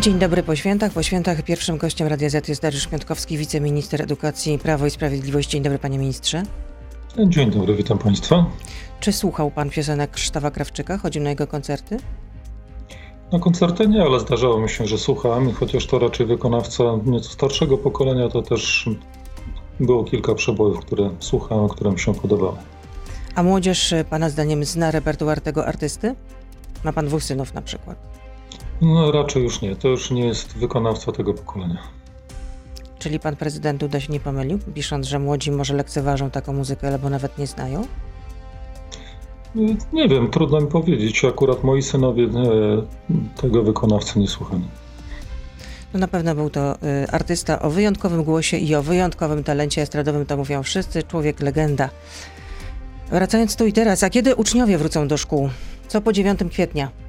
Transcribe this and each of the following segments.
Dzień dobry po świętach. Po świętach pierwszym gościem Radia Z jest Dariusz Piątkowski, wiceminister edukacji Prawo i Sprawiedliwość. Dzień dobry panie ministrze. Dzień dobry, witam państwa. Czy słuchał pan piosenek Krzysztofa Krawczyka? Chodził na jego koncerty? Na koncerty nie, ale zdarzało mi się, że słuchałem, chociaż to raczej wykonawca nieco starszego pokolenia, to też było kilka przebojów, które słuchałem, które mi się podobały. A młodzież y, pana zdaniem zna repertuar tego artysty? Ma pan dwóch synów na przykład. No raczej już nie, to już nie jest wykonawca tego pokolenia. Czyli pan prezydent Duda się nie pomylił, pisząc, że młodzi może lekceważą taką muzykę, albo nawet nie znają? Nie wiem, trudno mi powiedzieć. Akurat moi synowie e, tego wykonawcy nie słuchali. No na pewno był to y, artysta o wyjątkowym głosie i o wyjątkowym talencie estradowym, to mówią wszyscy, człowiek legenda. Wracając tu i teraz, a kiedy uczniowie wrócą do szkół? Co po 9 kwietnia?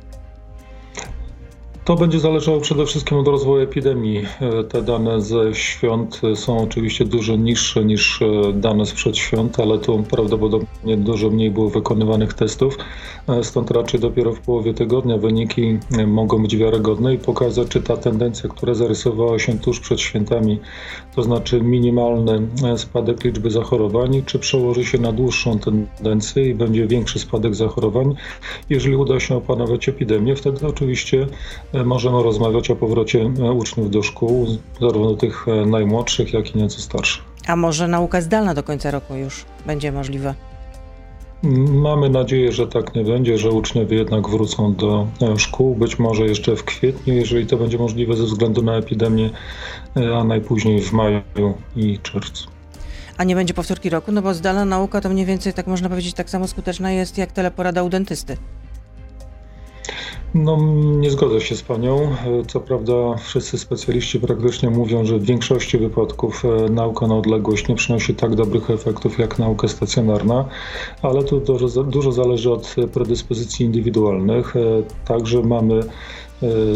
To będzie zależało przede wszystkim od rozwoju epidemii. E, te dane ze świąt są oczywiście dużo niższe niż e, dane sprzed świąt, ale tu prawdopodobnie dużo mniej było wykonywanych testów. E, stąd raczej dopiero w połowie tygodnia wyniki mogą być wiarygodne i pokazać, czy ta tendencja, która zarysowała się tuż przed świętami, to znaczy minimalny spadek liczby zachorowań, czy przełoży się na dłuższą tendencję i będzie większy spadek zachorowań. Jeżeli uda się opanować epidemię, wtedy oczywiście możemy rozmawiać o powrocie e, uczniów do szkół, zarówno tych e, najmłodszych, jak i nieco starszych. A może nauka zdalna do końca roku już będzie możliwa? Mamy nadzieję, że tak nie będzie, że uczniowie jednak wrócą do e, szkół, być może jeszcze w kwietniu, jeżeli to będzie możliwe ze względu na epidemię, a najpóźniej w maju i czerwcu. A nie będzie powtórki roku? No bo zdalna nauka to mniej więcej, tak można powiedzieć, tak samo skuteczna jest jak teleporada u dentysty. No, nie zgodzę się z panią. Co prawda, wszyscy specjaliści praktycznie mówią, że w większości wypadków e, nauka na odległość nie przynosi tak dobrych efektów jak nauka stacjonarna, ale tu dużo, dużo zależy od predyspozycji indywidualnych. E, także mamy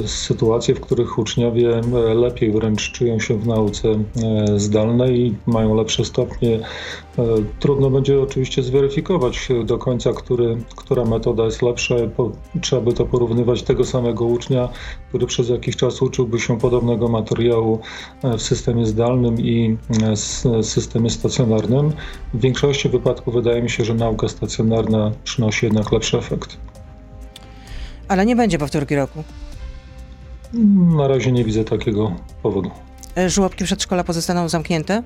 sytuacje, w których uczniowie e, lepiej wręcz czują się w nauce e, zdalnej i mają lepsze stopnie. Trudno będzie oczywiście zweryfikować do końca, który, która metoda jest lepsza. Trzeba by to porównywać tego samego ucznia, który przez jakiś czas uczyłby się podobnego materiału w systemie zdalnym i systemie stacjonarnym. W większości wypadków wydaje mi się, że nauka stacjonarna przynosi jednak lepszy efekt. Ale nie będzie powtórki roku. Na razie nie widzę takiego powodu. E, żłobki przedszkola pozostaną zamknięte?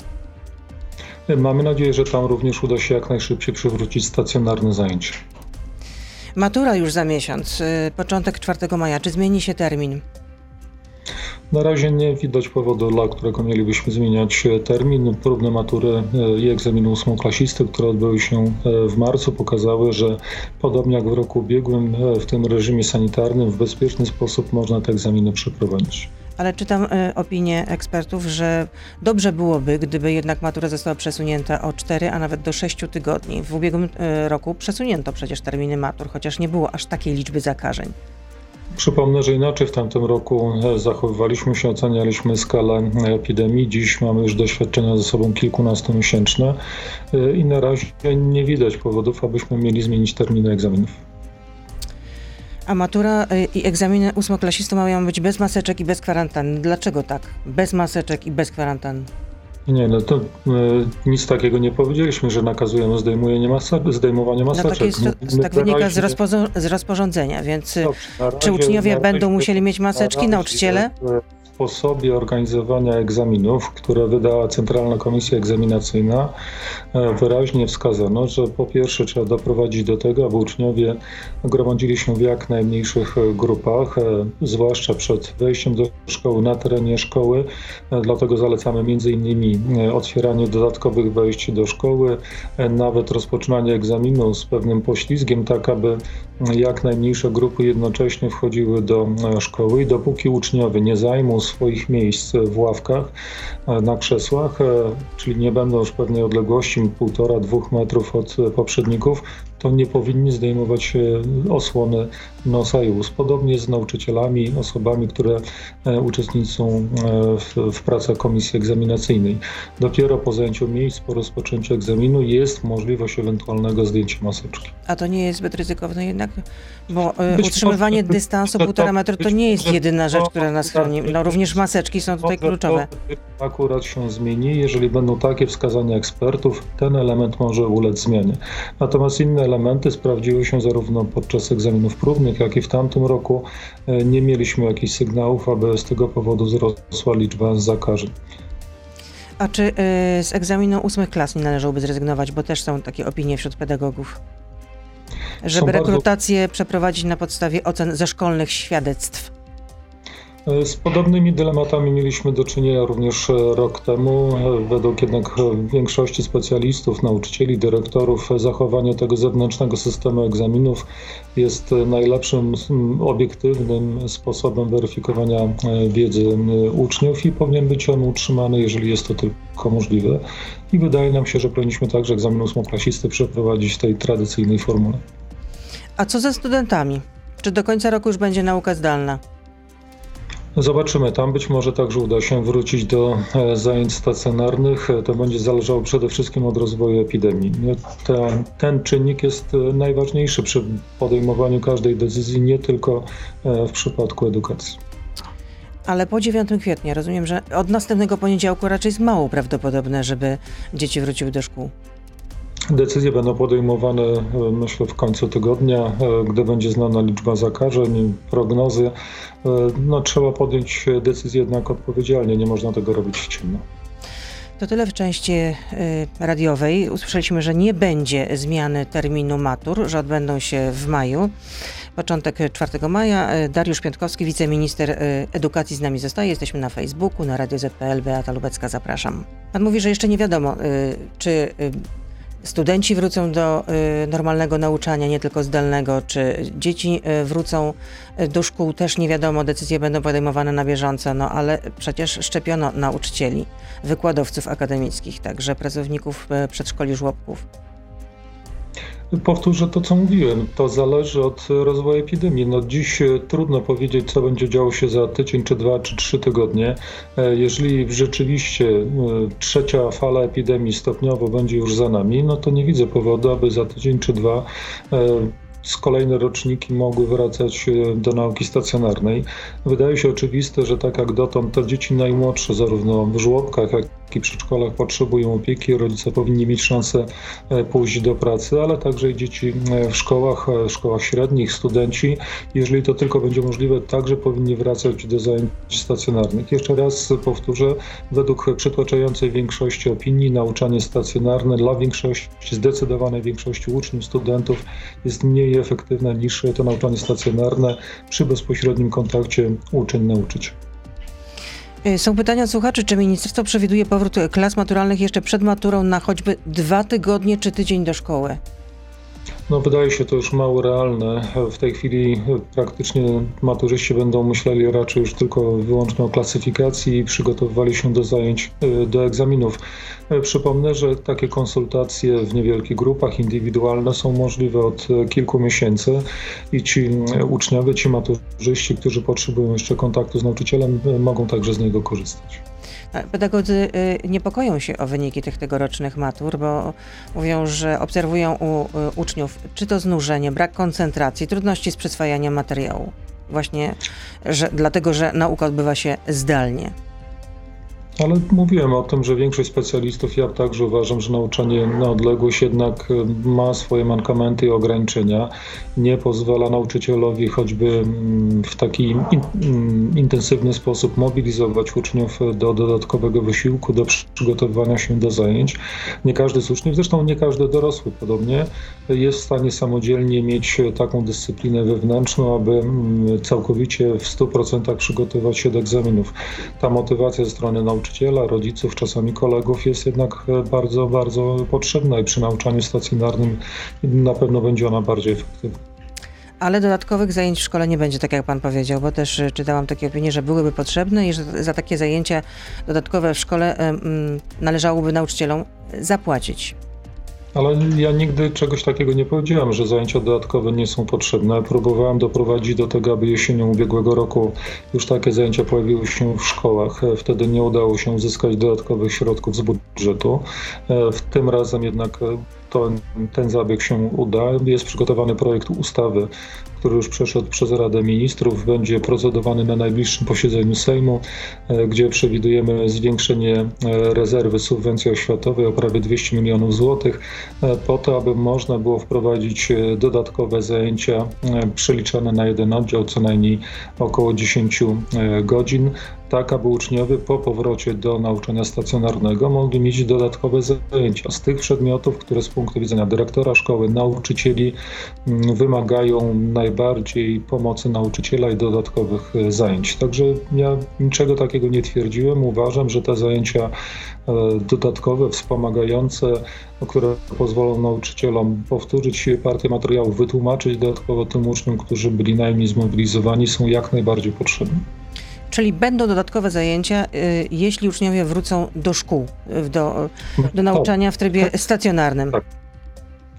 Mamy nadzieję, że tam również uda się jak najszybciej przywrócić stacjonarne zajęcia. Matura już za miesiąc, e, początek 4 maja. Czy zmieni się termin? Na razie nie widać powodu, dla którego mielibyśmy zmieniać termin. Próbne matury e, i egzaminu ósmoklasisty, które odbyły się e, w marcu, pokazały, że podobnie jak w roku ubiegłym, e, w tym reżimie sanitarnym, w bezpieczny sposób można te egzaminy przeprowadzić. Ale czytam y, opinię ekspertów, że dobrze byłoby, gdyby jednak matura została przesunięta o 4, a nawet do 6 tygodni. W ubiegłym y, roku przesunięto przecież terminy matur, chociaż nie było aż takiej liczby zakażeń. Przypomnę, że inaczej w tamtym roku e, zachowywaliśmy się, ocenialiśmy skalę epidemii. Dziś mamy już doświadczenia ze sobą kilkunastomiesięczne e, i na razie nie widać powodów, abyśmy mieli zmienić terminy egzaminów. A matura e, i egzaminy ósmoklasistów mają być bez maseczek i bez kwarantanny. Dlaczego tak? Bez maseczek i bez kwarantanny. Nie, no to e, nic takiego nie powiedzieliśmy, że nakazujemy zdejmowanie, mase, zdejmowanie maseczek. No tak, jest, tak wynika z, rozpo, z rozporządzenia, więc Dobrze, razie, czy uczniowie będą musieli mieć maseczki, nauczyciele? Sposobie organizowania egzaminów, które wydała Centralna Komisja Egzaminacyjna, e, wyraźnie wskazano, że po pierwsze trzeba doprowadzić do tego, aby uczniowie gromadzili się w jak najmniejszych grupach, e, zwłaszcza przed wejściem do szkoły, na terenie szkoły. E, dlatego zalecamy m.in. otwieranie dodatkowych wejść do szkoły, nawet rozpoczynanie egzaminu z pewnym poślizgiem, tak aby jak najmniejsze grupy jednocześnie wchodziły do szkoły i dopóki uczniowie nie zajmą swoich miejsc w ławkach, e, na krzesłach, e, czyli nie będą już pewnej odległości półtora, dwóch metrów od poprzedników, to nie powinni zdejmować osłony nosa i ust. Podobnie z nauczycielami, osobami, które uczestniczą w, w pracach komisji egzaminacyjnej. Dopiero po zajęciu miejsc, po rozpoczęciu egzaminu jest możliwość ewentualnego zdjęcia maseczki. A to nie jest zbyt ryzykowne jednak? Bo być utrzymywanie może, dystansu półtora metra to nie jest jedyna rzecz, która nas chroni. No również maseczki są tutaj kluczowe. Akurat się zmieni, jeżeli będą takie wskazania ekspertów, ten element może ulec zmianie. Natomiast inne elementy sprawdziły się zarówno podczas egzaminów próbnych, jak i w tamtym roku. E, nie mieliśmy jakichś sygnałów, aby z tego powodu wzrosła liczba zakażeń. A czy y, z egzaminu ósmych klas nie należałoby zrezygnować, bo też są takie opinie wśród pedagogów? Żeby rekrutację przeprowadzić na podstawie ocen ze szkolnych świadectw. E, z podobnymi dylematami mieliśmy do czynienia również e, rok temu. E, według jednak większości specjalistów, nauczycieli, dyrektorów, zachowanie tego zewnętrznego systemu egzaminów jest najlepszym obiektywnym sposobem weryfikowania wiedzy uczniów i powinien być on utrzymany, jeżeli jest to tylko możliwe. I wydaje nam się, że powinniśmy także egzamin ósmoklasisty przeprowadzić w tej tradycyjnej formule. A co ze studentami? Czy do końca roku już będzie nauka zdalna? Zobaczymy. Tam być może także uda się wrócić do e, zajęć stacjonarnych. To będzie zależało przede wszystkim od rozwoju epidemii. Ten, ten czynnik jest e, najważniejszy przy podejmowaniu każdej decyzji, nie tylko e, w przypadku edukacji. Ale po 9 kwietnia rozumiem, że od następnego poniedziałku raczej jest mało prawdopodobne, żeby dzieci wróciły do szkół. Decyzje będą podejmowane, e, myślę, w końcu tygodnia, e, gdy będzie znana liczba zakażeń, prognozy. E, no, trzeba podjąć decyzję jednak odpowiedzialnie, nie można tego robić w ciemno. To tyle w części radiowej. Usłyszeliśmy, że nie będzie zmiany terminu matur, że odbędą się w maju. Początek 4 maja. Dariusz Piątkowski, wiceminister edukacji z nami zostaje. Jesteśmy na Facebooku, na Radio ZPL. Beata Lubecka, zapraszam. Pan mówi, że jeszcze nie wiadomo, czy studenci wrócą do y, normalnego nauczania, nie tylko zdalnego, czy dzieci y, wrócą y, do szkół, też nie wiadomo, decyzje będą podejmowane na bieżąco, no ale przecież szczepiono nauczycieli, wykładowców akademickich, także pracowników przedszkoli, żłobków. Powtórzę to, co mówiłem. To zależy od rozwoju epidemii. No dziś e, trudno powiedzieć, co będzie działo się za tydzień, czy dwa, czy trzy tygodnie. E, jeżeli rzeczywiście e, trzecia fala epidemii stopniowo będzie już za nami, no to nie widzę powodu, aby za tydzień czy dwa z kolejne roczniki mogły wracać do nauki stacjonarnej. Wydaje się oczywiste, że tak jak dotąd te dzieci najmłodsze, zarówno w żłobkach, jak i przedszkolach potrzebują opieki, rodzice powinni mieć szansę e, pójść do pracy, ale także i dzieci e, w szkołach, e, szkołach średnich, studenci, jeżeli to tylko będzie możliwe, także powinni wracać do zajęć stacjonarnych. Jeszcze raz powtórzę, według przytłaczającej większości opinii nauczanie stacjonarne dla większości, zdecydowanej większości uczniów, studentów jest mniej efektywne niż to nauczanie stacjonarne przy bezpośrednim kontakcie uczeń-nauczyciel. Y, są pytania słuchaczy, czy ministerstwo przewiduje powrót klas maturalnych jeszcze przed maturą na choćby dwa tygodnie czy tydzień do szkoły? No, wydaje się to już mało realne. W tej chwili praktycznie maturzyści będą myśleli raczej już tylko wyłącznie o klasyfikacji i przygotowywali się do zajęć, e, do egzaminów. E, przypomnę, że takie konsultacje w niewielkich grupach indywidualne są możliwe od kilku miesięcy i ci uczniowie, ci maturzyści, którzy potrzebują jeszcze kontaktu z nauczycielem, e, mogą także z niego korzystać. Pedagodzy y, niepokoją się o wyniki tych tegorocznych matur, bo mówią, że obserwują u y, uczniów czy to znużenie, brak koncentracji, trudności z przyswajaniem materiału. Właśnie że, dlatego, że nauka odbywa się zdalnie. Ale mówiłem o tym, że większość specjalistów, ja także uważam, że nauczanie na odległość jednak e, ma swoje mankamenty i ograniczenia. Nie pozwala nauczycielowi choćby mm, w taki in, mm, intensywny sposób mobilizować uczniów do dodatkowego wysiłku, do przygotowywania się do zajęć. Nie każdy z uczniów, zresztą nie każdy dorosły podobnie, jest w stanie samodzielnie mieć taką dyscyplinę wewnętrzną, aby mm, całkowicie w 100% przygotować się do egzaminów. Ta motywacja ze strony nauczyciela nauczyciela, rodziców, czasami kolegów jest jednak e, bardzo, bardzo potrzebna i przy nauczaniu stacjonarnym na pewno będzie ona bardziej efektywna. Ale dodatkowych zajęć w szkole nie będzie, tak jak pan powiedział, bo też e, czytałam takie opinie, że byłyby potrzebne i że za takie zajęcia dodatkowe w szkole należałoby nauczycielom zapłacić. Ale ja nigdy czegoś takiego nie powiedziałem, że zajęcia dodatkowe nie są potrzebne. Próbowałem doprowadzić do tego, aby jesienią ubiegłego roku już takie zajęcia pojawiły się w szkołach. Wtedy nie udało się uzyskać dodatkowych środków z budżetu. W tym razem jednak to, ten zabieg się uda. Jest przygotowany projekt ustawy, który już przeszedł przez Radę Ministrów, będzie procedowany na najbliższym posiedzeniu Sejmu, e, gdzie przewidujemy zwiększenie e, rezerwy subwencji oświatowej o prawie 200 milionów złotych, e, po to, aby można było wprowadzić dodatkowe zajęcia przeliczane na jeden oddział, co najmniej około 10 godzin tak aby uczniowie po powrocie do nauczania stacjonarnego mogli mieć dodatkowe zajęcia z tych przedmiotów, które z punktu widzenia dyrektora szkoły, nauczycieli mm, wymagają najbardziej pomocy nauczyciela i dodatkowych e, zajęć. Także ja niczego takiego nie twierdziłem. Uważam, że te zajęcia e, dodatkowe, wspomagające, które pozwolą nauczycielom powtórzyć partię materiałów, wytłumaczyć dodatkowo tym uczniom, którzy byli najmniej zmobilizowani, są jak najbardziej potrzebne. Czyli będą dodatkowe zajęcia, y, jeśli uczniowie wrócą do szkół, y, do, do nauczania w trybie tak. stacjonarnym. Tak.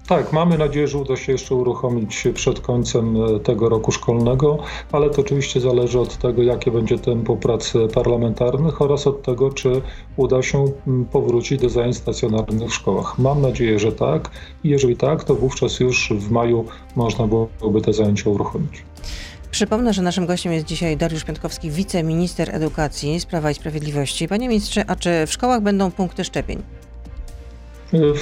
Tak, mamy nadzieję, że uda się jeszcze uruchomić przed końcem e, tego roku szkolnego, ale to oczywiście zależy od tego, jakie będzie tempo prac parlamentarnych oraz od tego, czy uda się powrócić do zajęć stacjonarnych w szkołach. Mam nadzieję, że tak i jeżeli tak, to wówczas już w maju można byłoby te zajęcia uruchomić. Przypomnę, że naszym gościem jest dzisiaj Dariusz Piątkowski, wiceminister edukacji z Prawa i Sprawiedliwości. Panie ministrze, a czy w szkołach będą punkty szczepień?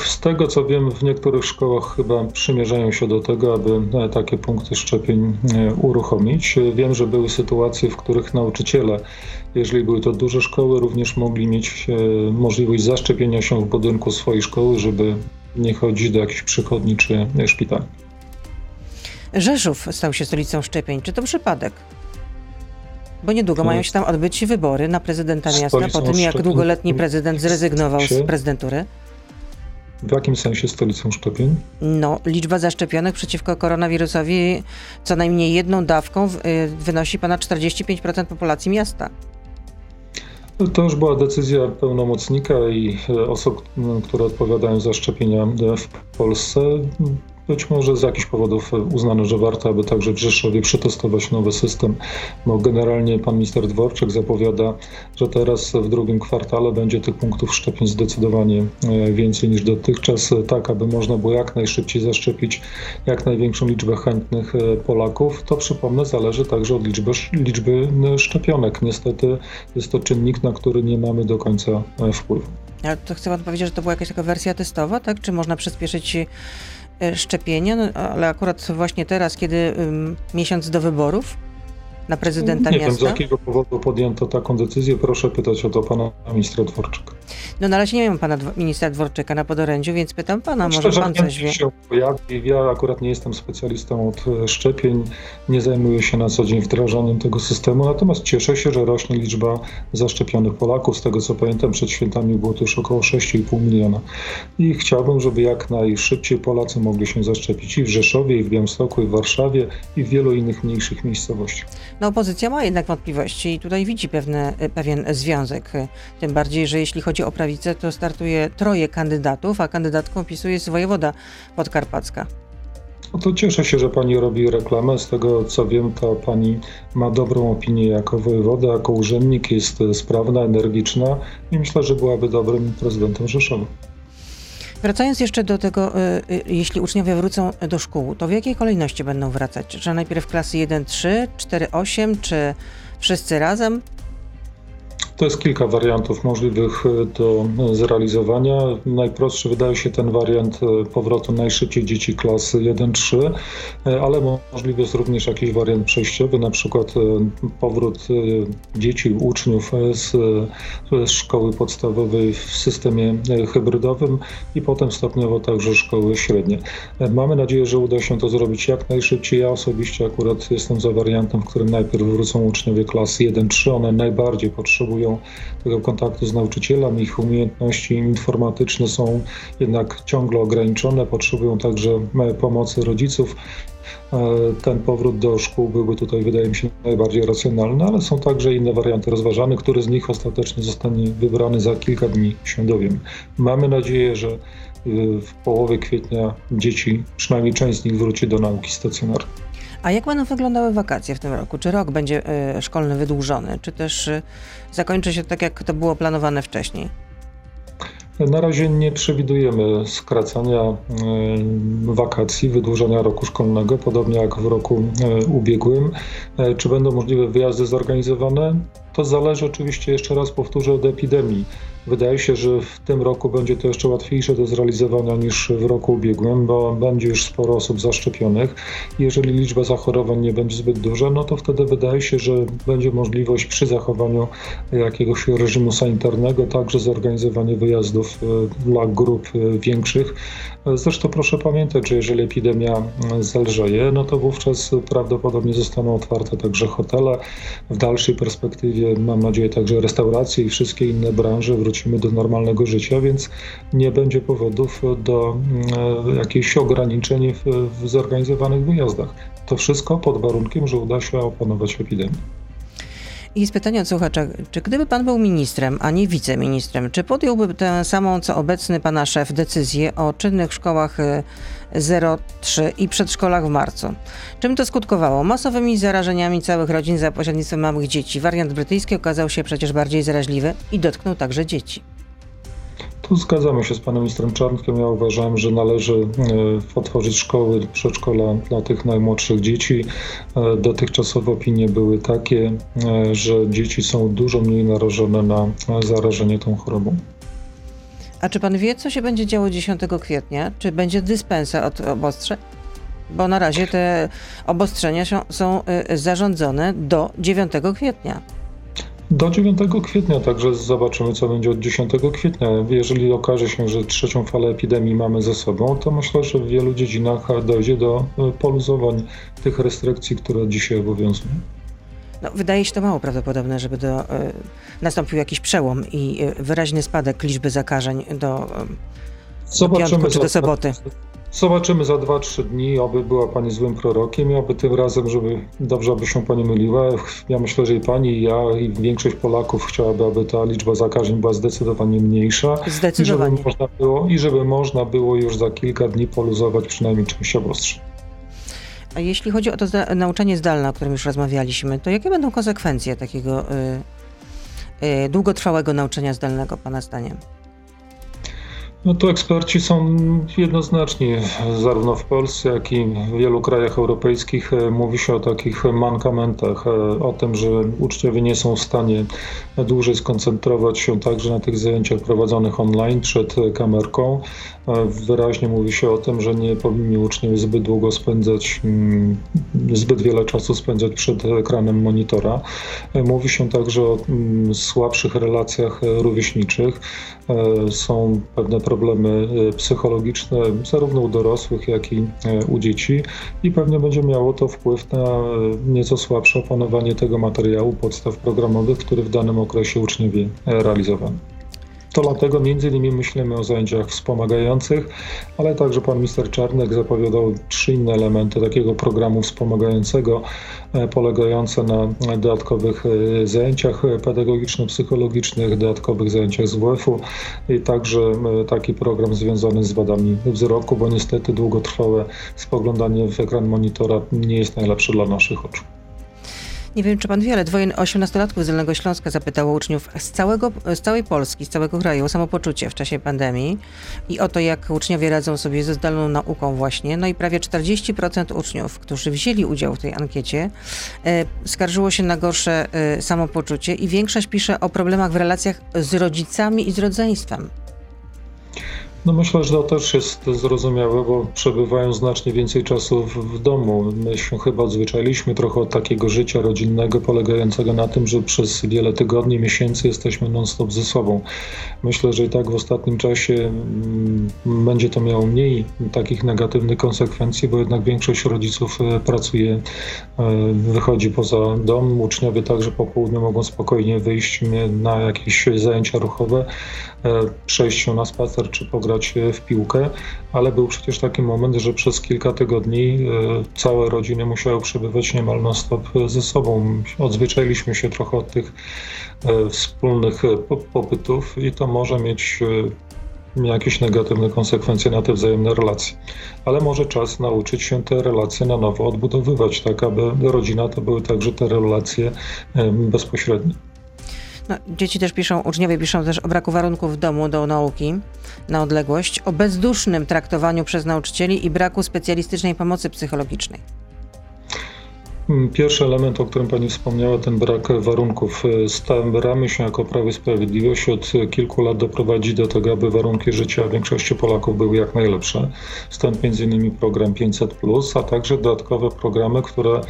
Z tego co wiem, w niektórych szkołach chyba przymierzają się do tego, aby e, takie punkty szczepień e, uruchomić. Wiem, że były sytuacje, w których nauczyciele, jeżeli były to duże szkoły, również mogli mieć e, możliwość zaszczepienia się w budynku swojej szkoły, żeby nie chodzić do jakichś przychodni czy szpitali. Rzeszów stał się stolicą szczepień. Czy to przypadek? Bo niedługo mają się tam odbyć wybory na prezydenta miasta, po tym jak długoletni prezydent zrezygnował z prezydentury. W jakim sensie stolicą szczepień? No, liczba zaszczepionych przeciwko koronawirusowi co najmniej jedną dawką y, wynosi ponad 45% populacji miasta. To już była decyzja pełnomocnika i e, osób, które odpowiadają za szczepienia w Polsce. Być może z jakichś powodów uznano, że warto, aby także w Rzeszowie przetestować nowy system. No, generalnie pan minister Dworczyk zapowiada, że teraz w drugim kwartale będzie tych punktów szczepień zdecydowanie e, więcej niż dotychczas, tak aby można było jak najszybciej zaszczepić jak największą liczbę chętnych e, Polaków. To przypomnę, zależy także od liczby, liczby szczepionek. Niestety jest to czynnik, na który nie mamy do końca e, wpływu. Ale to chcę pan powiedzieć, że to była jakaś taka wersja testowa, tak? Czy można przyspieszyć E, szczepienia, no, ale akurat właśnie teraz, kiedy miesiąc do wyborów, na prezydenta nie miasta? Nie wiem, z jakiego powodu podjęto taką decyzję. Proszę pytać o to pana ministra Dworczyka. No na razie nie mam pana ministra Dworczyka na podorędziu, więc pytam pana, może Szczerze, pan coś wie? Się pojawi. Ja akurat nie jestem specjalistą od e, szczepień, nie zajmuję się na co dzień wdrażaniem tego systemu, natomiast cieszę się, że rośnie liczba zaszczepionych Polaków. Z tego co pamiętam, przed świętami było to już około 6,5 miliona. I chciałbym, żeby jak najszybciej Polacy mogli się zaszczepić i w Rzeszowie, i w Białymstoku, i w Warszawie, i w wielu innych mniejszych miejscowościach. No opozycja ma jednak wątpliwości i tutaj widzi pewne, pewien związek. Tym bardziej, że jeśli chodzi o prawicę, to startuje troje kandydatów, a kandydatką PiSu jest wojewoda podkarpacka. No to cieszę się, że pani robi reklamę. Z tego co wiem, to pani ma dobrą opinię jako wojewoda, jako urzędnik, jest sprawna, energiczna i myślę, że byłaby dobrym prezydentem Rzeszowa. Wracając jeszcze do tego, y, y, jeśli uczniowie wrócą do szkół, to w jakiej kolejności będą wracać? Czy najpierw klasy 1-3, 4-8, czy wszyscy razem? To jest kilka wariantów możliwych e, do zrealizowania. Najprostszy wydaje się ten wariant e, powrotu najszybciej dzieci klasy 1-3, e, ale możliwy jest również jakiś wariant przejściowy, na przykład powrót dzieci, uczniów z, z szkoły podstawowej w systemie hybrydowym i potem stopniowo także szkoły średnie. Mamy nadzieję, że uda się to zrobić jak najszybciej. Ja osobiście akurat jestem za wariantem, w którym najpierw wrócą uczniowie klasy 1-3. One najbardziej potrzebują tego, kontaktu z nauczycielami. Ich umiejętności informatyczne są jednak ciągle ograniczone, potrzebują także pomocy rodziców. Ten powrót do szkół byłby tutaj, wydaje mi się, najbardziej racjonalny, ale są także inne warianty rozważane. Który z nich ostatecznie zostanie wybrany za kilka dni, się dowiem. Mamy nadzieję, że w połowie kwietnia dzieci, przynajmniej część z nich wróci do nauki stacjonarnej. A jak będą wyglądały wakacje w tym roku? Czy rok będzie y, szkolny wydłużony, czy też y, zakończy się tak, jak to było planowane wcześniej? Na razie nie przewidujemy skracania e, wakacji, wydłużenia roku szkolnego, podobnie jak w roku e, ubiegłym. E, czy będą możliwe wyjazdy zorganizowane? To zależy oczywiście, jeszcze raz powtórzę, od epidemii. Wydaje się, że w tym roku będzie to jeszcze łatwiejsze do zrealizowania niż w roku ubiegłym, bo będzie już sporo osób zaszczepionych. Jeżeli liczba zachorowań nie będzie zbyt duża, no to wtedy wydaje się, że będzie możliwość przy zachowaniu jakiegoś reżimu sanitarnego także zorganizowanie wyjazdów e, dla grup e, większych. Zresztą proszę pamiętać, że jeżeli epidemia e, zelżeje, no to wówczas prawdopodobnie zostaną otwarte także hotele. W dalszej perspektywie mam nadzieję także restauracje i wszystkie inne branże wrócimy do normalnego życia, więc nie będzie powodów do mm, jakichś ograniczeń w zorganizowanych wyjazdach. To wszystko pod warunkiem, że uda się opanować epidemię. I jest pytanie od słuchacza, czy gdyby pan był ministrem, a nie wiceministrem, czy podjąłby tę samą co obecny pana szef decyzję o czynnych szkołach 03 y, i przedszkolach w marcu? Czym to skutkowało? Masowymi zarażeniami całych rodzin za pośrednictwem małych dzieci. Wariant brytyjski okazał się przecież bardziej zaraźliwy i dotknął także dzieci. Tu zgadzamy się z panem ministrem Czarnkiem. Ja uważałem, że należy e, otworzyć szkoły, przedszkola dla tych najmłodszych dzieci. E, dotychczasowe opinie były takie, e, że dzieci są dużo mniej narażone na zarażenie tą chorobą. A czy pan wie, co się będzie działo 10 kwietnia? Czy będzie dyspensa od obostrzeń? Bo na razie te obostrzenia są zarządzone do 9 kwietnia. Do 9 kwietnia, także zobaczymy, co będzie od 10 kwietnia. Jeżeli okaże się, że trzecią falę epidemii mamy ze sobą, to myślę, że w wielu dziedzinach dojdzie do e, poluzowań tych restrykcji, które dzisiaj obowiązują. No, wydaje się to mało prawdopodobne, żeby do, y, nastąpił jakiś przełom i y, wyraźny spadek liczby zakażeń do, y, do piątku czy do soboty. Zobaczymy za 2-3 dni, aby była Pani złym prorokiem i aby tym razem, żeby dobrze, aby się Pani myliła. Ja myślę, że i Pani, i ja, i większość Polaków chciałaby, aby ta liczba zakażeń była zdecydowanie mniejsza. Zdecydowanie. I żeby można było, i żeby można było już za kilka dni poluzować przynajmniej część obostrzeń. A jeśli chodzi o to zda nauczanie zdalne, o którym już rozmawialiśmy, to jakie będą konsekwencje takiego y, y, długotrwałego nauczania zdalnego, Pana zdaniem? No tu eksperci są jednoznaczni, zarówno w Polsce, jak i w wielu krajach europejskich e, mówi się o takich mankamentach, e, o tym, że uczniowie nie są w stanie dłużej skoncentrować się także na tych zajęciach prowadzonych online przed kamerką. E, wyraźnie mówi się o tym, że nie powinni uczniowie zbyt długo spędzać, mm, zbyt wiele czasu spędzać przed ekranem monitora. Mówi się także o mm, słabszych relacjach rówieśniczych. Są pewne problemy e, psychologiczne zarówno u dorosłych, jak i e, u dzieci i pewnie będzie miało to wpływ na e, nieco słabsze opanowanie tego materiału, podstaw programowych, który w danym okresie uczniowie realizowano. To dlatego między innymi myślimy o zajęciach wspomagających, ale także pan minister Czarnek zapowiadał trzy inne elementy takiego programu wspomagającego, e, polegające na dodatkowych e, zajęciach pedagogiczno-psychologicznych, dodatkowych zajęciach z WF-u i także taki program związany z wadami wzroku, bo niestety długotrwałe spoglądanie w ekran monitora nie jest najlepsze dla naszych oczu. Nie wiem, czy pan wie, ale dwoje 18-latków z Dolnego Śląska zapytało uczniów z, całego, z całej Polski, z całego kraju o samopoczucie w czasie pandemii i o to, jak uczniowie radzą sobie ze zdalną nauką właśnie. No i prawie 40% uczniów, którzy wzięli udział w tej ankiecie, e, skarżyło się na gorsze e, samopoczucie i większość pisze o problemach w relacjach z rodzicami i z rodzeństwem. No myślę, że to też jest zrozumiałe, bo przebywają znacznie więcej czasu w, domu. My się chyba odzwyczailiśmy trochę od takiego życia rodzinnego, polegającego na tym, że przez wiele tygodni, miesięcy jesteśmy non-stop ze sobą. Myślę, że i tak w ostatnim czasie mm, będzie to miało mniej takich negatywnych konsekwencji, bo jednak większość rodziców e, pracuje, e, wychodzi poza dom. Uczniowie także po południu mogą spokojnie wyjść na jakieś zajęcia ruchowe, e, przejść się na spacer czy pograć w piłkę, ale był przecież taki moment, że przez kilka tygodni całe rodziny musiały przebywać niemal non-stop ze sobą. Odzwyczailiśmy się trochę od tych wspólnych pobytów i to może mieć jakieś negatywne konsekwencje na te wzajemne relacje. Ale może czas nauczyć się te relacje na nowo odbudowywać, tak aby rodzina to były także te relacje bezpośrednie. No, dzieci też piszą, uczniowie piszą też o braku warunków w domu do nauki na odległość, o bezdusznym traktowaniu przez nauczycieli i braku specjalistycznej pomocy psychologicznej. Mm, pierwszy element, o którym Pani wspomniała, ten brak warunków. E, staramy się jako Prawo i Sprawiedliwość od kilku lat doprowadzić do tego, aby warunki życia większości Polaków były jak najlepsze. Stąd m.in. program 500, a także dodatkowe programy, które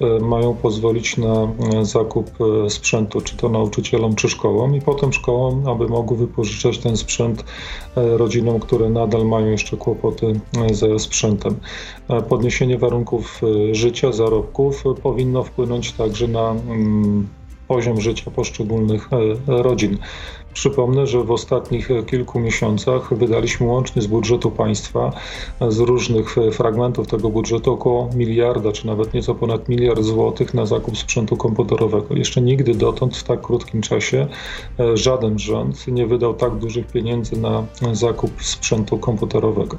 e, mają pozwolić na e, zakup sprzętu, czy to nauczycielom, czy szkołom, i potem szkołom, aby mogły wypożyczać ten sprzęt rodzinom, które nadal mają jeszcze kłopoty ze sprzętem. Podniesienie warunków życia, zarobków, powinno wpłynąć także na mm, poziom życia poszczególnych e, rodzin. Przypomnę, że w ostatnich kilku miesiącach wydaliśmy łącznie z budżetu państwa, z różnych fragmentów tego budżetu około miliarda, czy nawet nieco ponad miliard złotych na zakup sprzętu komputerowego. Jeszcze nigdy dotąd w tak krótkim czasie e, żaden rząd nie wydał tak dużych pieniędzy na zakup sprzętu komputerowego.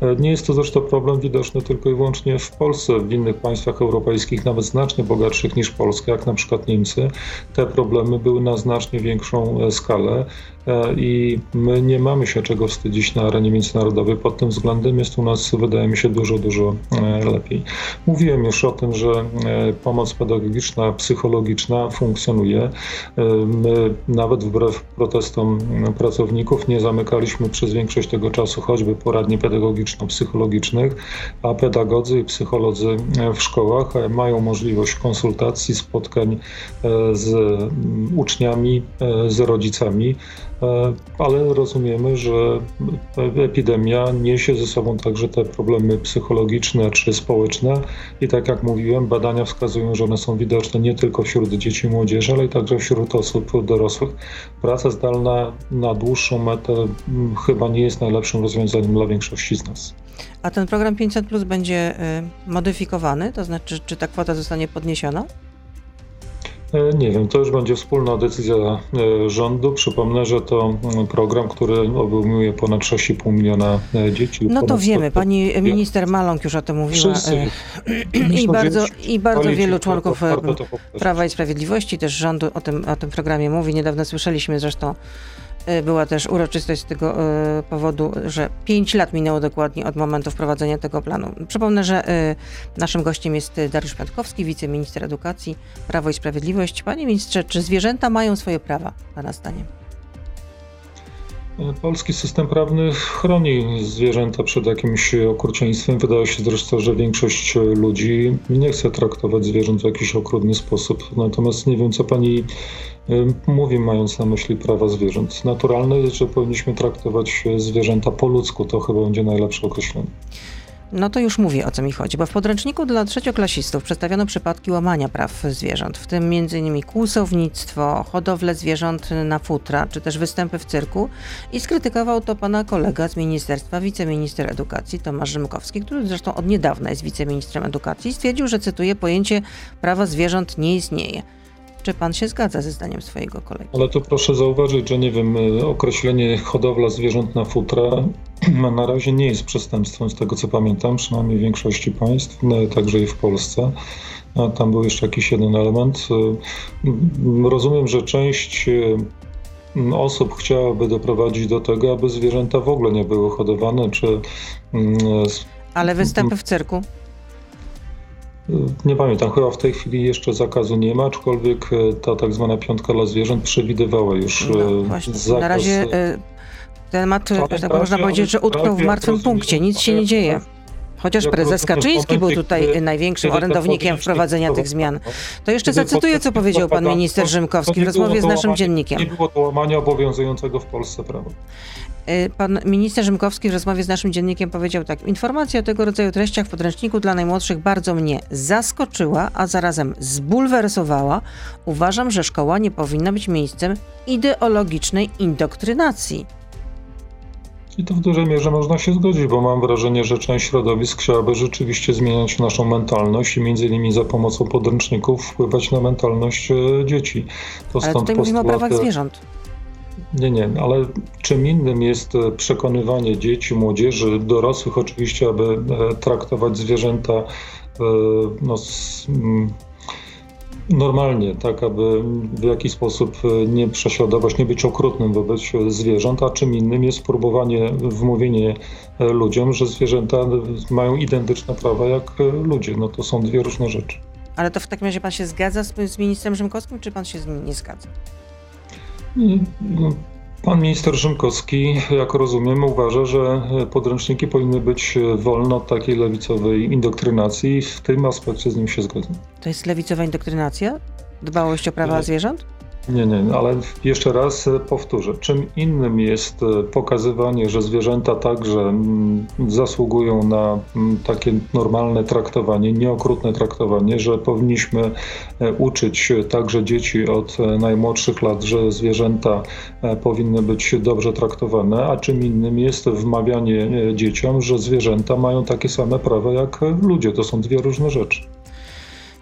E, nie jest to zresztą problem widoczny tylko i wyłącznie w Polsce. W innych państwach europejskich, nawet znacznie bogatszych niż Polska, jak na przykład Niemcy, te problemy były na znacznie większą e, skalę ale E, i my nie mamy się czego wstydzić na arenie międzynarodowej. Pod tym względem jest u nas, wydaje mi się, dużo, dużo e, lepiej. Mówiłem już o tym, że e, pomoc pedagogiczna, psychologiczna funkcjonuje. My nawet wbrew protestom pracowników nie zamykaliśmy przez większość tego czasu choćby poradni pedagogiczno-psychologicznych, a pedagodzy i psycholodzy w szkołach mają możliwość konsultacji, spotkań z uczniami, z rodzicami. E, ale rozumiemy, że epidemia niesie ze sobą także te problemy psychologiczne czy społeczne i tak jak mówiłem, badania wskazują, że one są widoczne nie tylko wśród dzieci i młodzieży, ale także wśród osób dorosłych. Praca zdalna na dłuższą metę chyba nie jest najlepszym rozwiązaniem dla większości z nas. A ten program 500 Plus będzie y, modyfikowany? To znaczy, czy ta kwota zostanie podniesiona? E, nie wiem, to już będzie wspólna decyzja e, rządu. Przypomnę, że to mm, program, który obejmuje ponad 6,5 miliona e, dzieci. No to wiemy, pani minister Maląg już o tym mówiła. Wszyscy, I bardzo, i bardzo wielu członków Prawa i Sprawiedliwości, też rządu o tym, o tym programie mówi. Niedawno słyszeliśmy zresztą była też uroczystość z tego y, powodu, że 5 lat minęło dokładnie od momentu wprowadzenia tego planu. Przypomnę, że y, naszym gościem jest Dariusz Piątkowski, wiceminister edukacji, Prawo i Sprawiedliwość. Panie ministrze, czy zwierzęta mają swoje prawa, pana zdaniem? Polski system prawny chroni zwierzęta przed jakimś okrucieństwem. Wydaje się zresztą, że większość ludzi nie chce traktować zwierząt w jakiś okrutny sposób. Natomiast nie wiem, co pani mówi, mając na myśli prawa zwierząt. Naturalne jest, że powinniśmy traktować zwierzęta po ludzku. To chyba będzie najlepsze określenie. No to już mówię o co mi chodzi, bo w podręczniku dla trzecioklasistów przedstawiono przypadki łamania praw zwierząt, w tym m.in. kłusownictwo, hodowlę zwierząt na futra, czy też występy w cyrku i skrytykował to pana kolega z ministerstwa, wiceminister edukacji Tomasz Rzymkowski, który zresztą od niedawna jest wiceministrem edukacji, stwierdził, że cytuję, pojęcie prawa zwierząt nie istnieje. Czy pan się zgadza ze zdaniem swojego kolegi? Ale to proszę zauważyć, że nie wiem, y, określenie hodowla zwierząt na futra na razie nie jest przestępstwem, z tego co pamiętam, przynajmniej w większości państw, no, także i w Polsce. A tam był jeszcze jakiś jeden element. Y, rozumiem, że część y, osób chciałaby doprowadzić do tego, aby zwierzęta w ogóle nie były hodowane, czy. Ale występy w cyrku? Nie pamiętam, chyba w tej chwili jeszcze zakazu nie ma, aczkolwiek e, ta tak zwana piątka dla zwierząt przewidywała już no, e, zakaz. Na razie e, Temat, tak można powiedzieć, że utknął w martwym punkcie, nic się nie dzieje. Chociaż prezes Kaczyński był tutaj największym orędownikiem wprowadzenia tych zmian. To jeszcze zacytuję, co powiedział pan minister Rzymkowski w rozmowie z naszym dziennikiem. Nie było to łamania obowiązującego w Polsce prawa. Y, Pan minister Rzymkowski w rozmowie z naszym dziennikiem powiedział tak. Informacja o tego rodzaju treściach w podręczniku dla najmłodszych bardzo mnie zaskoczyła, a zarazem zbulwersowała. Uważam, że szkoła nie powinna być miejscem ideologicznej indoktrynacji. I to w dużej mierze można się zgodzić, bo mam wrażenie, że część środowisk chciałaby rzeczywiście zmieniać naszą mentalność i między innymi za pomocą podręczników wpływać na mentalność e, dzieci. To Ale tutaj mówimy o prawach zwierząt. Nie, nie, ale czym innym jest e, przekonywanie dzieci, młodzieży, dorosłych oczywiście, aby e, traktować zwierzęta no, s- mm, normalnie, tak, aby w jakiś sposób e, nie prześladować, nie być okrutnym wobec e, zwierząt, a czym innym jest próbowanie, wmówienie e, ludziom, że zwierzęta mają identyczne prawa jak ludzie. No to są dwie różne rzeczy. Ale to w takim razie pan się zgadza z, z ministrem Rzymkowskim, czy pan się z nim nie zgadza? I, no, Pan minister Rzymkowski, jak rozumiem, uważa, że podręczniki powinny być wolne od takiej lewicowej indoktrynacji i w tym aspekcie z nim się zgadzam. To jest lewicowa indoktrynacja? Dbałość o prawa zwierząt? Nie, nie, ale jeszcze raz e, powtórzę. Czym innym jest e, pokazywanie, że zwierzęta także mm, zasługują na mm, takie normalne traktowanie, nieokrutne traktowanie, że powinniśmy e, uczyć także dzieci od najmłodszych lat, że zwierzęta powinny być dobrze traktowane, a czym innym jest wmawianie dzieciom, że zwierzęta mają takie same prawa jak ludzie. To są dwie różne rzeczy.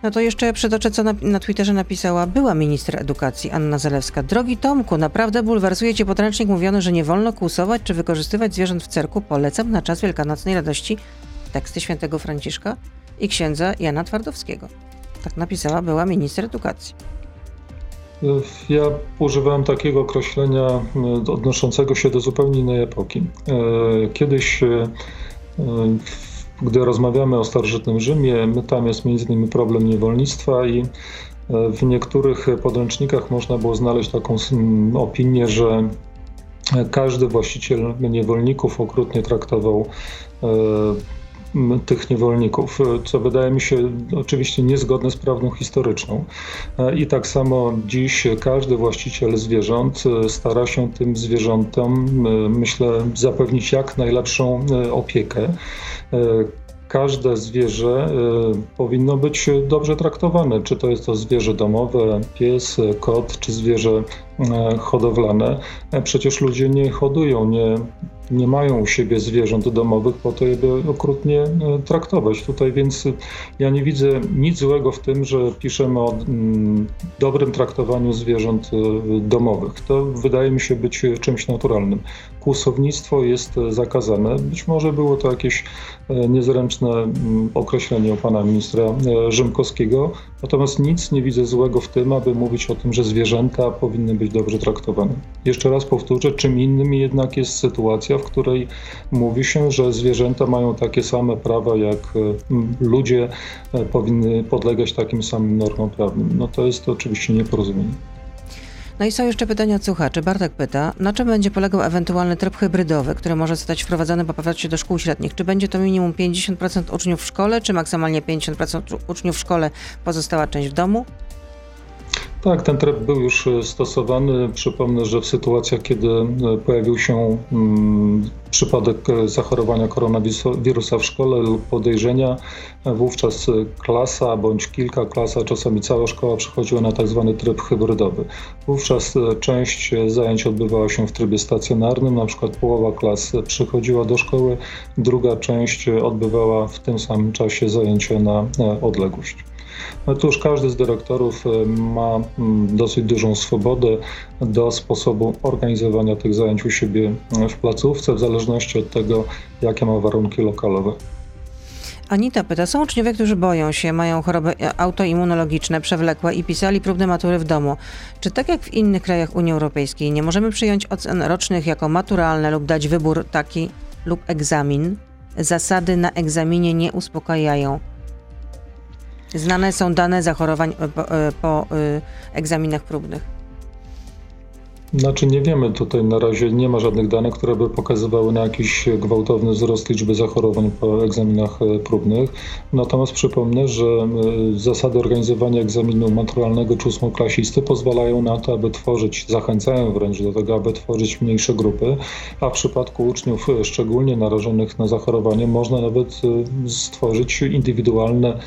No to jeszcze przytoczę, co na, na Twitterze napisała była minister edukacji Anna Zalewska. Drogi Tomku, naprawdę bulwersuje cię podręcznik mówiony, że nie wolno kłusować czy wykorzystywać zwierząt w cerku. Polecam na czas Wielkanocnej Radości teksty świętego Franciszka i księdza Jana Twardowskiego. Tak napisała była minister edukacji. Ja używałem takiego określenia e, odnoszącego się do zupełnie innej epoki. E, Kiedyś, e, w- gdy rozmawiamy o starożytnym Rzymie, tam jest innymi problem niewolnictwa i e, w niektórych podręcznikach można było znaleźć taką opinię, że każdy właściciel niewolników okrutnie traktował e, tych niewolników, e, co wydaje mi się oczywiście niezgodne z prawdą historyczną. E, I tak samo dziś każdy właściciel zwierząt e, stara się tym zwierzętom, myślę, zapewnić jak najlepszą opiekę. Każde zwierzę powinno być dobrze traktowane, czy to jest to zwierzę domowe, pies, kot, czy zwierzę hodowlane. Przecież ludzie nie hodują, nie, nie mają u siebie zwierząt domowych po to, żeby okrutnie e, traktować. Tutaj więc ja nie widzę nic złego w tym, że piszemy o mm, dobrym traktowaniu zwierząt e, domowych. To wydaje mi się być czymś naturalnym. Kłusownictwo jest e, zakazane. Być może było to jakieś e, niezręczne mm, określenie u pana ministra e, Rzymkowskiego, natomiast nic nie widzę złego w tym, aby mówić o tym, że zwierzęta powinny być dobrze traktowane. Jeszcze raz powtórzę, czym innym jednak jest sytuacja, w której mówi się, że zwierzęta mają takie same prawa jak ludzie, powinny podlegać takim samym normom prawnym. No to jest oczywiście nieporozumienie. No i są jeszcze pytania od słuchaczy. Bartek pyta, na czym będzie polegał ewentualny tryb hybrydowy, który może zostać wprowadzony po powrocie do szkół średnich? Czy będzie to minimum 50% uczniów w szkole, czy maksymalnie 50% uczniów w szkole, pozostała część w domu? Tak, ten tryb był już e, stosowany. Przypomnę, że w sytuacjach, kiedy e, pojawił się mm, przypadek e, zachorowania koronawirusa w szkole lub podejrzenia, wówczas klasa bądź kilka klas, a czasami cała szkoła przechodziła na tak zwany tryb hybrydowy. Wówczas część zajęć odbywała się w trybie stacjonarnym, na przykład połowa klas przychodziła do szkoły, druga część odbywała w tym samym czasie zajęcia na odległość. Otóż każdy z dyrektorów e, ma mm, dosyć dużą swobodę do sposobu organizowania tych zajęć u siebie e, w placówce, w zależności od tego, jakie ma warunki lokalowe. Anita pyta, są uczniowie, którzy boją się, mają choroby autoimmunologiczne przewlekłe i pisali próbne matury w domu. Czy tak jak w innych krajach Unii Europejskiej nie możemy przyjąć ocen rocznych jako maturalne lub dać wybór taki lub egzamin? Zasady na egzaminie nie uspokajają. Znane są dane zachorowań e, po, e, po e, egzaminach próbnych. Znaczy nie wiemy tutaj na razie, nie ma żadnych danych, które by pokazywały na jakiś gwałtowny wzrost liczby zachorowań po egzaminach e, próbnych. Natomiast przypomnę, że e, zasady organizowania egzaminu maturalnego czy ósmoklasisty pozwalają na to, aby tworzyć, zachęcają wręcz do tego, aby tworzyć mniejsze grupy, a w przypadku uczniów e, szczególnie narażonych na zachorowanie można nawet stworzyć indywidualne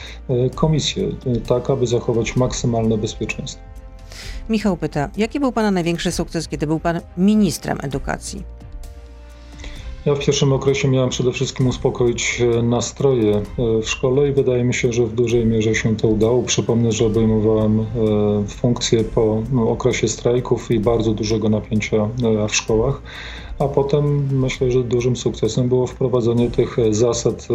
komisje, tak aby zachować maksymalne bezpieczeństwo. Michał pyta, jaki był Pana największy sukces, kiedy był Pan ministrem edukacji? Ja w pierwszym okresie miałem przede wszystkim uspokoić e, nastroje e, w szkole i wydaje mi się, że w dużej mierze się to udało. Przypomnę, że obejmowałem e, funkcję po no, okresie strajków i bardzo dużego napięcia w szkołach. A potem myślę, że dużym sukcesem było wprowadzenie tych zasad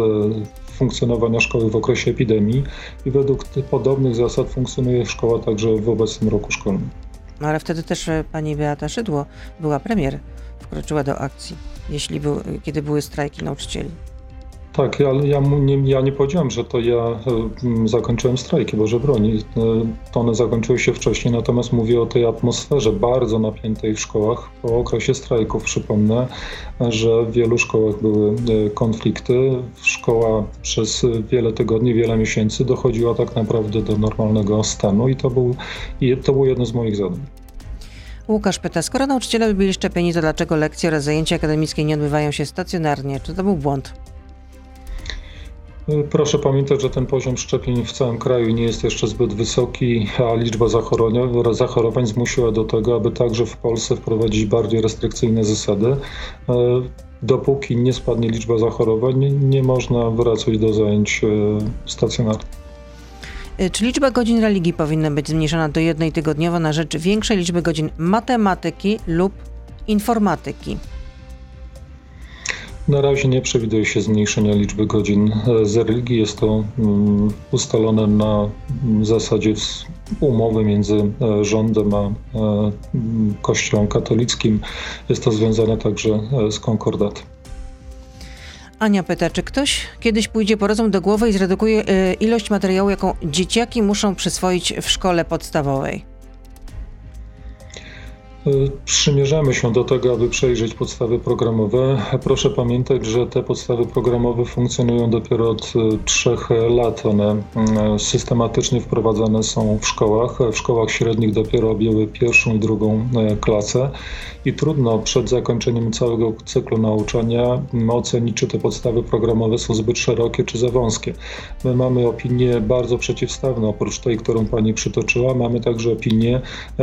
funkcjonowania szkoły w okresie epidemii i według podobnych zasad funkcjonuje szkoła także w obecnym roku szkolnym. No ale wtedy też pani Beata Szydło była premier, wkroczyła do akcji jeśli był, kiedy były strajki nauczycieli. Tak, ja, ja, nie, ja nie powiedziałem, że to ja e, zakończyłem strajki, Boże broni. E, one zakończyły się wcześniej, natomiast mówię o tej atmosferze bardzo napiętej w szkołach po okresie strajków. Przypomnę, że w wielu szkołach były e, konflikty. Szkoła przez wiele tygodni, wiele miesięcy dochodziła tak naprawdę do normalnego stanu i to, był, i to jedno z moich zadań. Łukasz pyta, skoro nauczyciele byli szczepieni, to dlaczego lekcje oraz zajęcia akademickie nie odbywają się stacjonarnie? Czy to był błąd? Proszę pamiętać, że ten poziom szczepień w całym kraju nie jest jeszcze zbyt wysoki, a liczba zachorowań, zmusiła do tego, aby także w Polsce wprowadzić bardziej restrykcyjne zasady. E, dopóki nie spadnie liczba zachorowań, nie, można wracać do zajęć e, stacjonarnych. Y, czy liczba godzin religii powinna być zmniejszona do jednej tygodniowo na rzecz większej liczby godzin matematyki lub informatyki? Na razie nie przewiduje się zmniejszenia liczby godzin e, z religii. Jest to mm, ustalone na zasadzie umowy między e, rządem a e, Kościołem katolickim. Jest to związane także z konkordatem. Ania pyta, czy ktoś kiedyś pójdzie po rozum do głowy i zredukuje ilość materiału, jaką dzieciaki muszą przyswoić w szkole podstawowej? Przymierzamy się do tego, aby przejrzeć podstawy programowe. Proszę pamiętać, że te podstawy programowe funkcjonują dopiero od e, trzech lat. One e, systematycznie wprowadzane są w szkołach. W szkołach średnich dopiero objęły pierwszą i drugą klasę i trudno przed zakończeniem całego cyklu nauczania ocenić, czy te podstawy programowe są zbyt szerokie, czy za wąskie. My mamy opinie bardzo przeciwstawne, oprócz tej, którą Pani przytoczyła, mamy także opinie,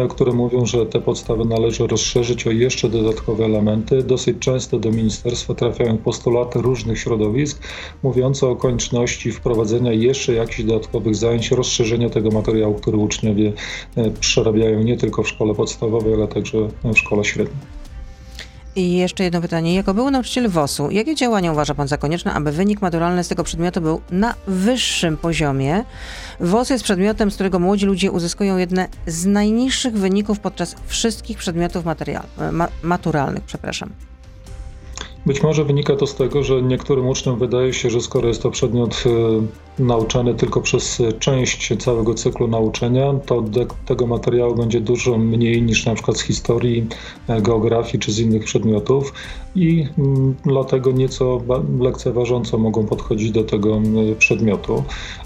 które mówią, że te podstawy należy rozszerzyć o jeszcze dodatkowe elementy. Dosyć często do ministerstwa trafiają postulaty różnych środowisk mówiące o konieczności wprowadzenia jeszcze jakichś dodatkowych zajęć, rozszerzenia tego materiału, który uczniowie e, przerabiają nie tylko w szkole podstawowej, ale także w szkole średniej. I jeszcze jedno pytanie. Jako był nauczyciel WOS-u, jakie działania uważa Pan za konieczne, aby wynik maturalny z tego przedmiotu był na wyższym poziomie? WOS jest przedmiotem, z którego młodzi ludzie uzyskują jedne z najniższych wyników podczas wszystkich przedmiotów ma maturalnych. Przepraszam. Być może wynika to z tego, że niektórym uczniom wydaje się, że skoro jest to przedmiot y, nauczany tylko przez część całego cyklu nauczania, to tego materiału będzie dużo mniej niż na przykład z historii, e, geografii czy z innych przedmiotów i mm, dlatego nieco lekceważąco mogą podchodzić do tego przedmiotu.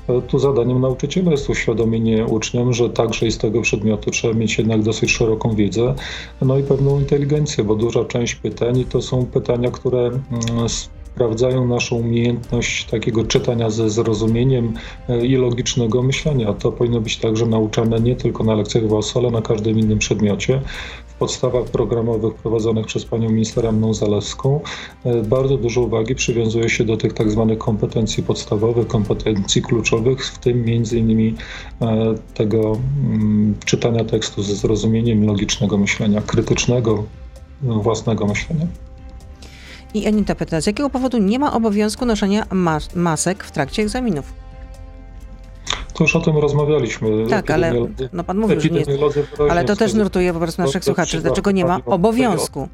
E, tu zadaniem nauczyciela jest uświadomienie uczniom, że także z tego przedmiotu trzeba mieć jednak dosyć szeroką wiedzę, no i pewną inteligencję, bo duża część pytań to są pytania, które mm, sprawdzają naszą umiejętność takiego czytania ze zrozumieniem e, i logicznego myślenia. To powinno być także nauczane nie tylko na lekcjach WOS, ale na każdym innym przedmiocie. Podstawach programowych prowadzonych przez panią minister Anną Zalewską e, bardzo dużo uwagi przywiązuje się do tych tak zwanych kompetencji podstawowych, kompetencji kluczowych, w tym między innymi e, tego mm, czytania tekstu ze zrozumieniem logicznego myślenia, krytycznego własnego myślenia. I Anita pyta, z jakiego powodu nie ma obowiązku noszenia mas masek w trakcie egzaminów? To już o tym rozmawialiśmy. Tak, ale no pan mówił, że nie jest, ale to też nurtuje po prostu naszych słuchaczy. Dlaczego nie ma obowiązku?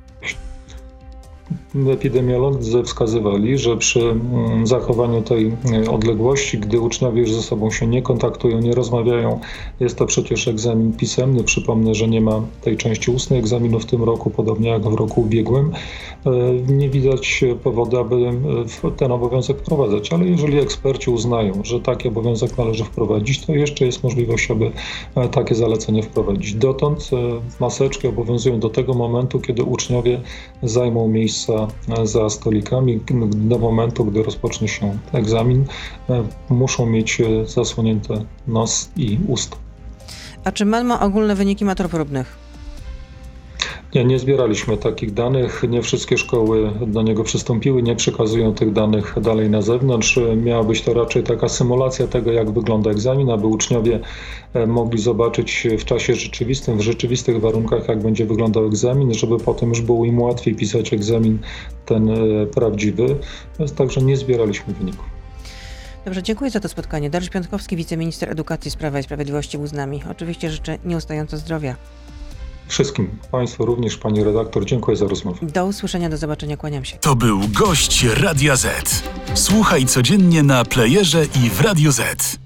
Epidemiolodzy wskazywali, że przy mm, zachowaniu tej y, odległości, gdy uczniowie już ze sobą się nie kontaktują, nie rozmawiają, jest to przecież egzamin pisemny. Przypomnę, że nie ma tej części ustnej egzaminu w tym roku, podobnie jak w roku ubiegłym. Y, Nie widać powodu, aby y, ten obowiązek wprowadzać, ale jeżeli eksperci uznają, że taki obowiązek należy wprowadzić, to jeszcze jest możliwość, aby e, takie zalecenie wprowadzić. Dotąd e, maseczki obowiązują do tego momentu, kiedy uczniowie zajmą miejsca e, za stolikami. Do momentu, gdy rozpocznie się egzamin, e, muszą mieć e, zasłonięte nos i usta. A czy MAN ma ogólne wyniki matur próbnych? Nie, nie zbieraliśmy takich danych. Nie wszystkie szkoły do niego przystąpiły, nie przekazują tych danych dalej na zewnątrz. Miała być to raczej taka symulacja tego, jak wygląda egzamin, aby uczniowie e, mogli zobaczyć w czasie rzeczywistym, w rzeczywistych warunkach, jak będzie wyglądał egzamin, żeby potem już było im łatwiej pisać egzamin ten e, prawdziwy. Także nie zbieraliśmy wyników. Dobrze, dziękuję za to spotkanie. Dariusz Piątkowski, wiceminister edukacji, Sprawa i Sprawiedliwości był z nami. Oczywiście życzę nieustająco zdrowia. Wszystkim Państwu, również Pani redaktor, dziękuję za rozmowę. Do usłyszenia, do zobaczenia, kłaniam się. To był gość Radia Z. Słuchaj codziennie na playerze i w Radio Z.